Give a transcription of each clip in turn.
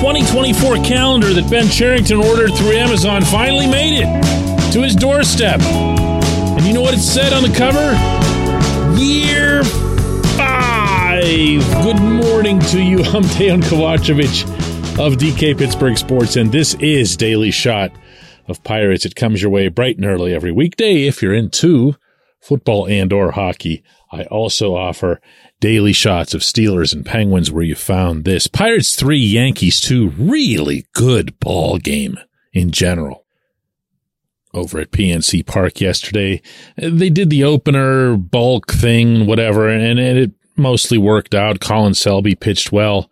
2024 calendar that Ben Cherington ordered through Amazon finally made it to his doorstep. And you know what it said on the cover? Year five. Good morning to you. I'm Dejan Kovacevic of DK Pittsburgh Sports, and this is Daily Shot of Pirates. It comes your way bright and early every weekday if you're into football and or hockey. I also offer daily shots of Steelers and Penguins where you found this. Pirates 3, Yankees 2, really good ball game in general. Over at PNC Park yesterday, they did the opener bulk thing, whatever, and it mostly worked out. Colin Selby pitched well.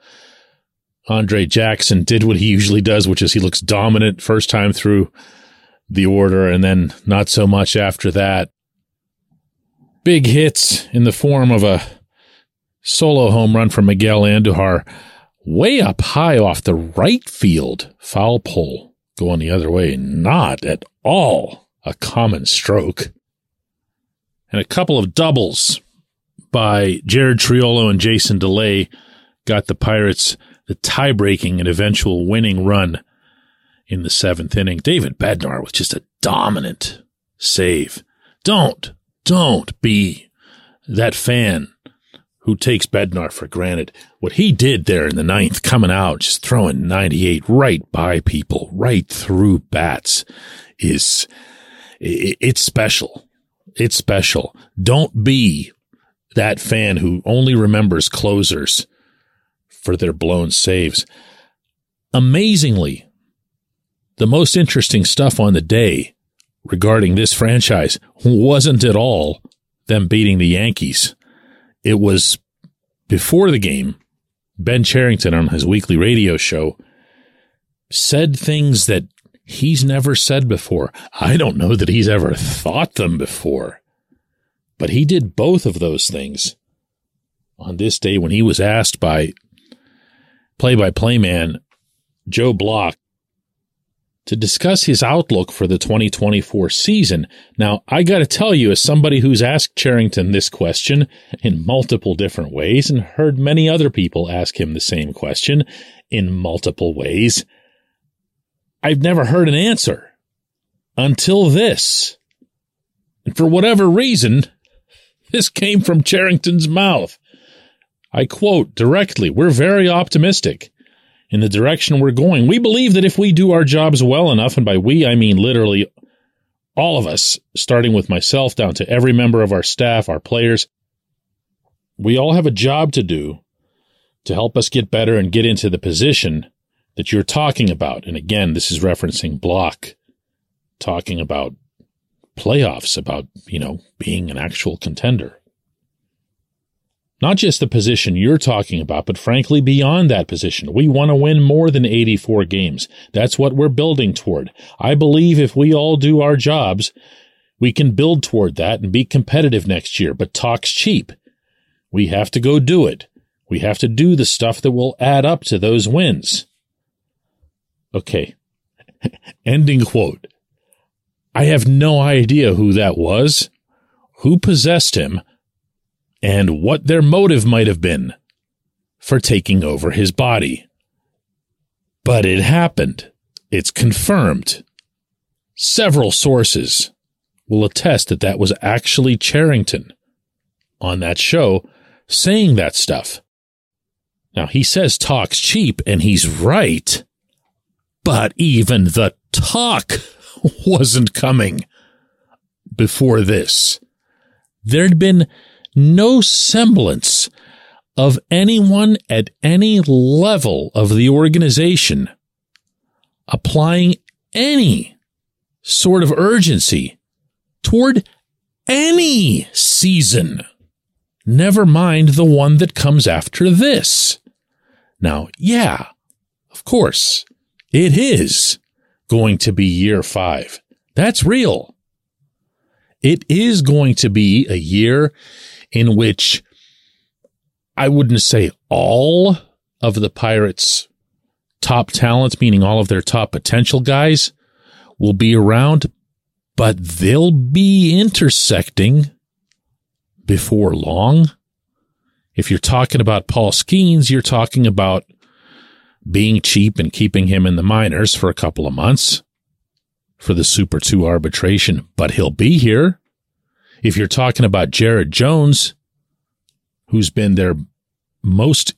Andre Jackson did what he usually does, which is he looks dominant first time through the order and then not so much after that big hits in the form of a solo home run from Miguel Andujar way up high off the right field foul pole going the other way. Not at all a common stroke. And a couple of doubles by Jared Triolo and Jason Delay got the Pirates the tie breaking and eventual winning run in the seventh inning. David Bednar was just a dominant save. Don't don't be that fan who takes Bednar for granted. What he did there in the ninth, coming out, just throwing 98 right by people, right through bats, is, it's special. It's special. Don't be that fan who only remembers closers for their blown saves. Amazingly, the most interesting stuff on the day regarding this franchise wasn't at all them beating the Yankees. It was before the game, Ben Cherington on his weekly radio show said things that he's never said before. I don't know that he's ever thought them before, but he did both of those things on this day when he was asked by play by play man Joe Block to discuss his outlook for the 2024 season. Now, I got to tell you, as somebody who's asked Cherington this question in multiple different ways and heard many other people ask him the same question in multiple ways, I've never heard an answer until this. And for whatever reason, this came from Cherington's mouth. I quote directly, we're very optimistic in the direction we're going. We believe that if we do our jobs well enough, and by we, I mean literally all of us, starting with myself down to every member of our staff, our players, we all have a job to do to help us get better and get into the position that you're talking about. And again, this is referencing Block talking about playoffs, about, you know, being an actual contender. Not just the position you're talking about, but frankly, beyond that position. We want to win more than 84 games. That's what we're building toward. I believe if we all do our jobs, we can build toward that and be competitive next year, but talk's cheap. We have to go do it. We have to do the stuff that will add up to those wins. Okay. Ending quote. I have no idea who that was, who possessed him, and what their motive might have been for taking over his body. But it happened. It's confirmed. Several sources will attest that that was actually Cherington on that show saying that stuff. Now he says talk's cheap and he's right, but even the talk wasn't coming before this. There'd been no semblance of anyone at any level of the organization applying any sort of urgency toward any season. Never mind the one that comes after this. Now, yeah, of course, it is going to be year five. That's real. It is going to be a year in which I wouldn't say all of the Pirates' top talents, meaning all of their top potential guys, will be around, but they'll be intersecting before long. If you're talking about Paul Skenes, you're talking about being cheap and keeping him in the minors for a couple of months for the Super 2 arbitration, but he'll be here. If you're talking about Jared Jones, who's been their most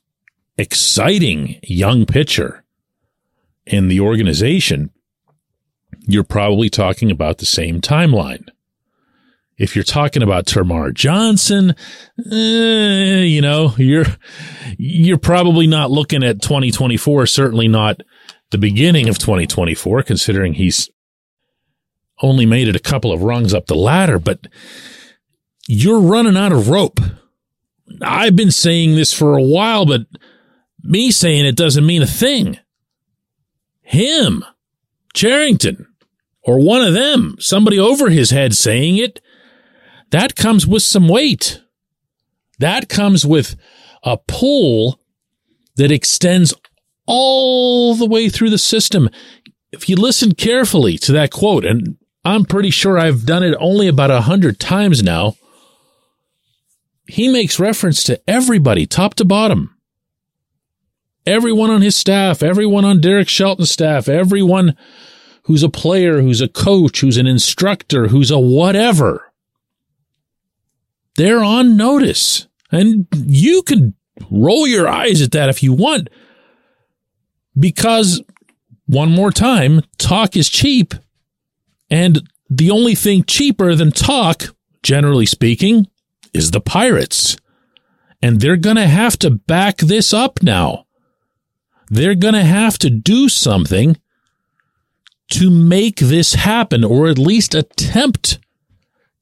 exciting young pitcher in the organization, you're probably talking about the same timeline. If you're talking about Termarr Johnson, eh, you know, you're, you're probably not looking at 2024, certainly not the beginning of 2024, considering he's only made it a couple of rungs up the ladder, but you're running out of rope. I've been saying this for a while, but me saying it doesn't mean a thing. Him, Cherington, or one of them, somebody over his head saying it, that comes with some weight. That comes with a pull that extends all the way through the system. If you listen carefully to that quote, and I'm pretty sure I've done it only about a hundred times now, he makes reference to everybody, top to bottom. Everyone on his staff, everyone on Derek Shelton's staff, everyone who's a player, who's a coach, who's an instructor, who's a whatever. They're on notice. And you can roll your eyes at that if you want. Because, one more time, talk is cheap. And the only thing cheaper than talk, generally speaking, is the pirates. And they're going to have to back this up now. They're going to have to do something to make this happen, or at least attempt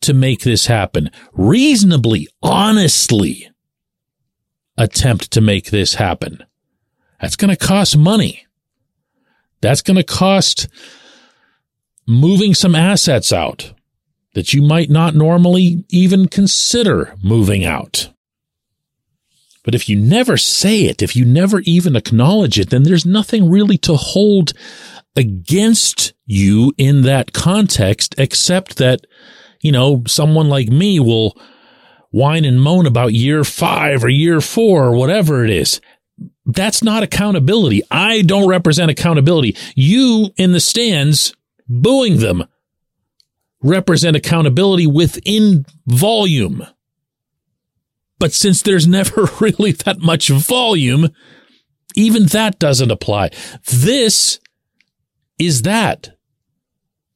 to make this happen. Reasonably, honestly, attempt to make this happen. That's going to cost money. That's going to cost moving some assets out that you might not normally even consider moving out. But if you never say it, if you never even acknowledge it, then there's nothing really to hold against you in that context, except that, you know, someone like me will whine and moan about year five or year four or whatever it is. That's not accountability. I don't represent accountability. You in the stands booing them represent accountability within volume. But since there's never really that much volume, even that doesn't apply. This is that.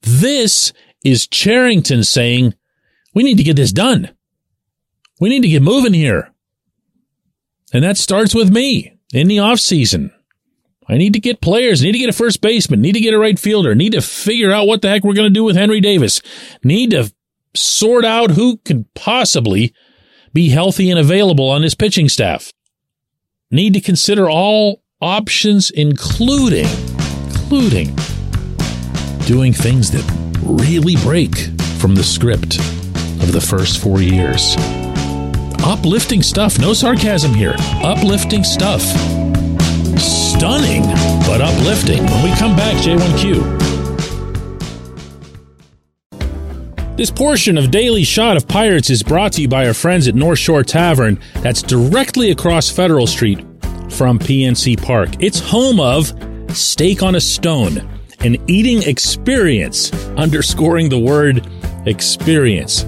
This is Cherington saying, we need to get this done. We need to get moving here. And that starts with me in the off season. I need to get players, I need to get a first baseman, need to get a right fielder, need to figure out what the heck we're going to do with Henry Davis, need to sort out who could possibly be healthy and available on his pitching staff. Need to consider all options, including, including doing things that really break from the script of the first four years. Uplifting stuff. No sarcasm here. Uplifting stuff stunning but uplifting when we come back, J1Q. This portion of Daily Shot of Pirates is brought to you by our friends at North Shore Tavern, that's directly across Federal Street from PNC Park. It's home of Steak on a Stone, an eating experience, underscoring the word experience.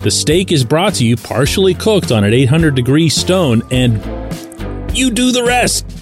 The steak is brought to you partially cooked on an 800 degree stone, and you do the rest.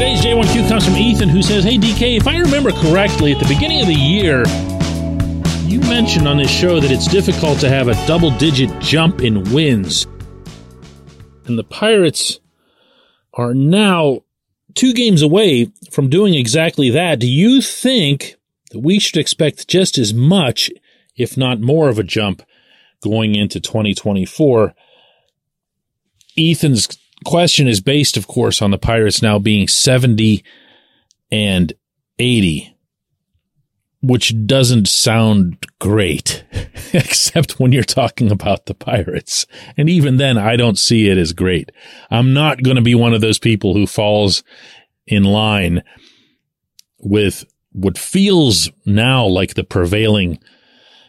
Today's J1Q comes from Ethan, who says, Hey, DK, if I remember correctly, at the beginning of the year, you mentioned on this show that it's difficult to have a double digit jump in wins. And the Pirates are now two games away from doing exactly that. Do you think that we should expect just as much, if not more of a jump going into 2024? Ethan's question is based, of course, on the Pirates now being 70 and 80 which doesn't sound great, except when you're talking about the pirates. And even then, I don't see it as great. I'm not going to be one of those people who falls in line with what feels now like the prevailing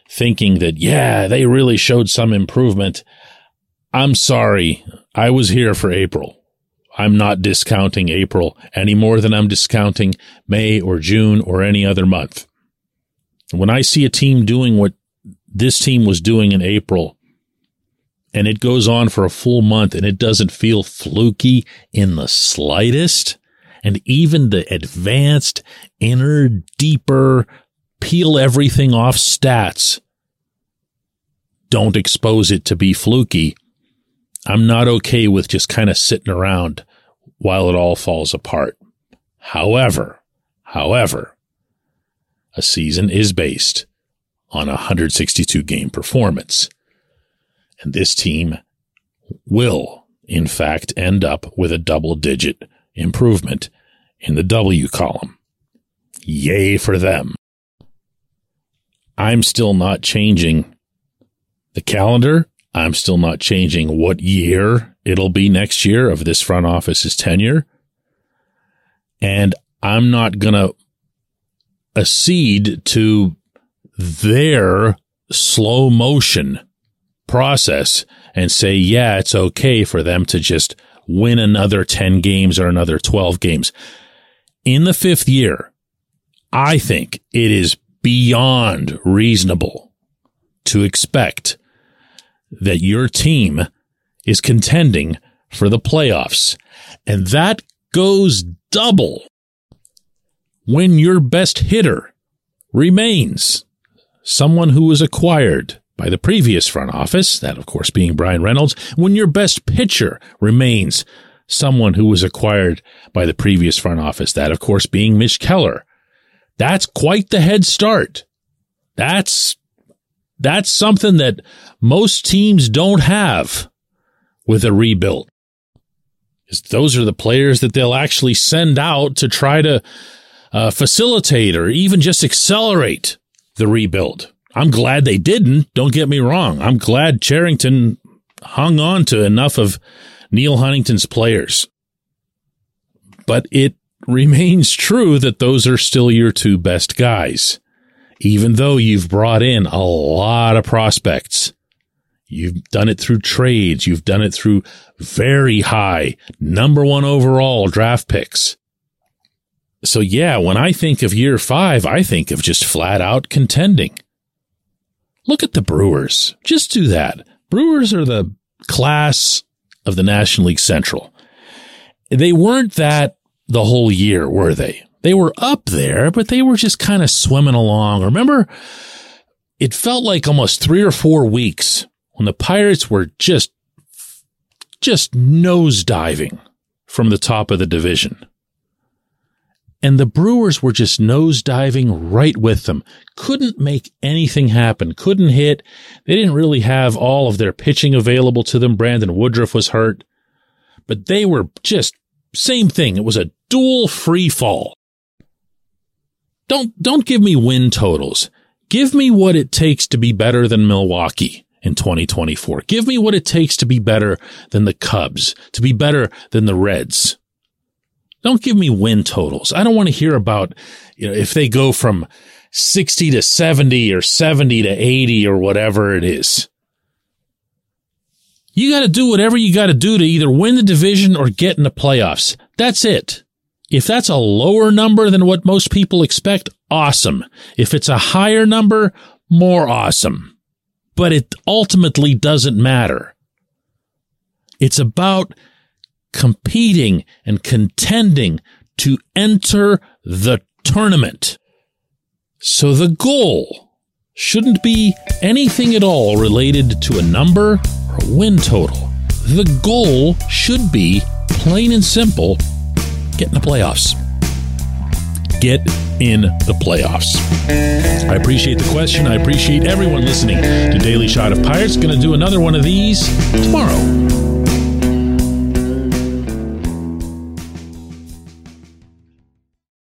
thinking that, yeah, they really showed some improvement. I'm sorry. I was here for April. I'm not discounting April any more than I'm discounting May or June or any other month. When I see a team doing what this team was doing in April, and it goes on for a full month and it doesn't feel fluky in the slightest, and even the advanced, inner, deeper, peel everything off stats don't expose it to be fluky. I'm not okay with just kind of sitting around while it all falls apart. However, however, a season is based on a 162 game performance. And this team will, in fact, end up with a double digit improvement in the W column. Yay for them. I'm still not changing the calendar. I'm still not changing what year it'll be next year of this front office's tenure. And I'm not going to accede to their slow motion process and say, yeah, it's okay for them to just win another 10 games or another 12 games. In the fifth year, I think it is beyond reasonable to expect that your team is contending for the playoffs. And that goes double when your best hitter remains someone who was acquired by the previous front office, that of course being Bryan Reynolds, when your best pitcher remains someone who was acquired by the previous front office, that of course being Mitch Keller. That's quite the head start. That's, that's something that most teams don't have with a rebuild. Those are the players that they'll actually send out to try to uh, facilitate or even just accelerate the rebuild. I'm glad they didn't. Don't get me wrong. I'm glad Cherington hung on to enough of Neil Huntington's players. But it remains true that those are still your two best guys. Even though you've brought in a lot of prospects. You've done it through trades. You've done it through very high number one overall draft picks. So yeah, when I think of year five, I think of just flat out contending. Look at the Brewers. Just do that. Brewers are the class of the National League Central. They weren't that the whole year, were they? They were up there, but they were just kind of swimming along. Remember, it felt like almost three or four weeks when the Pirates were just, just nose diving from the top of the division. And the Brewers were just nosediving right with them. Couldn't make anything happen. Couldn't hit. They didn't really have all of their pitching available to them. Brandon Woodruff was hurt. But they were just same thing. It was a dual free fall. Don't, don't give me win totals. Give me what it takes to be better than Milwaukee in 2024. Give me what it takes to be better than the Cubs, to be better than the Reds. Don't give me win totals. I don't want to hear about, you know, if they go from 60 to 70 or 70 to 80 or whatever it is. You got to do whatever you got to do to either win the division or get in the playoffs. That's it. If that's a lower number than what most people expect, awesome. If it's a higher number, more awesome. But it ultimately doesn't matter. It's about competing and contending to enter the tournament. So the goal shouldn't be anything at all related to a number or a win total. the goal should be plain and simple get in the playoffs. Get in the playoffs. I appreciate the question. I appreciate everyone listening to Daily Shot of Pirates. Going to do another one of these tomorrow.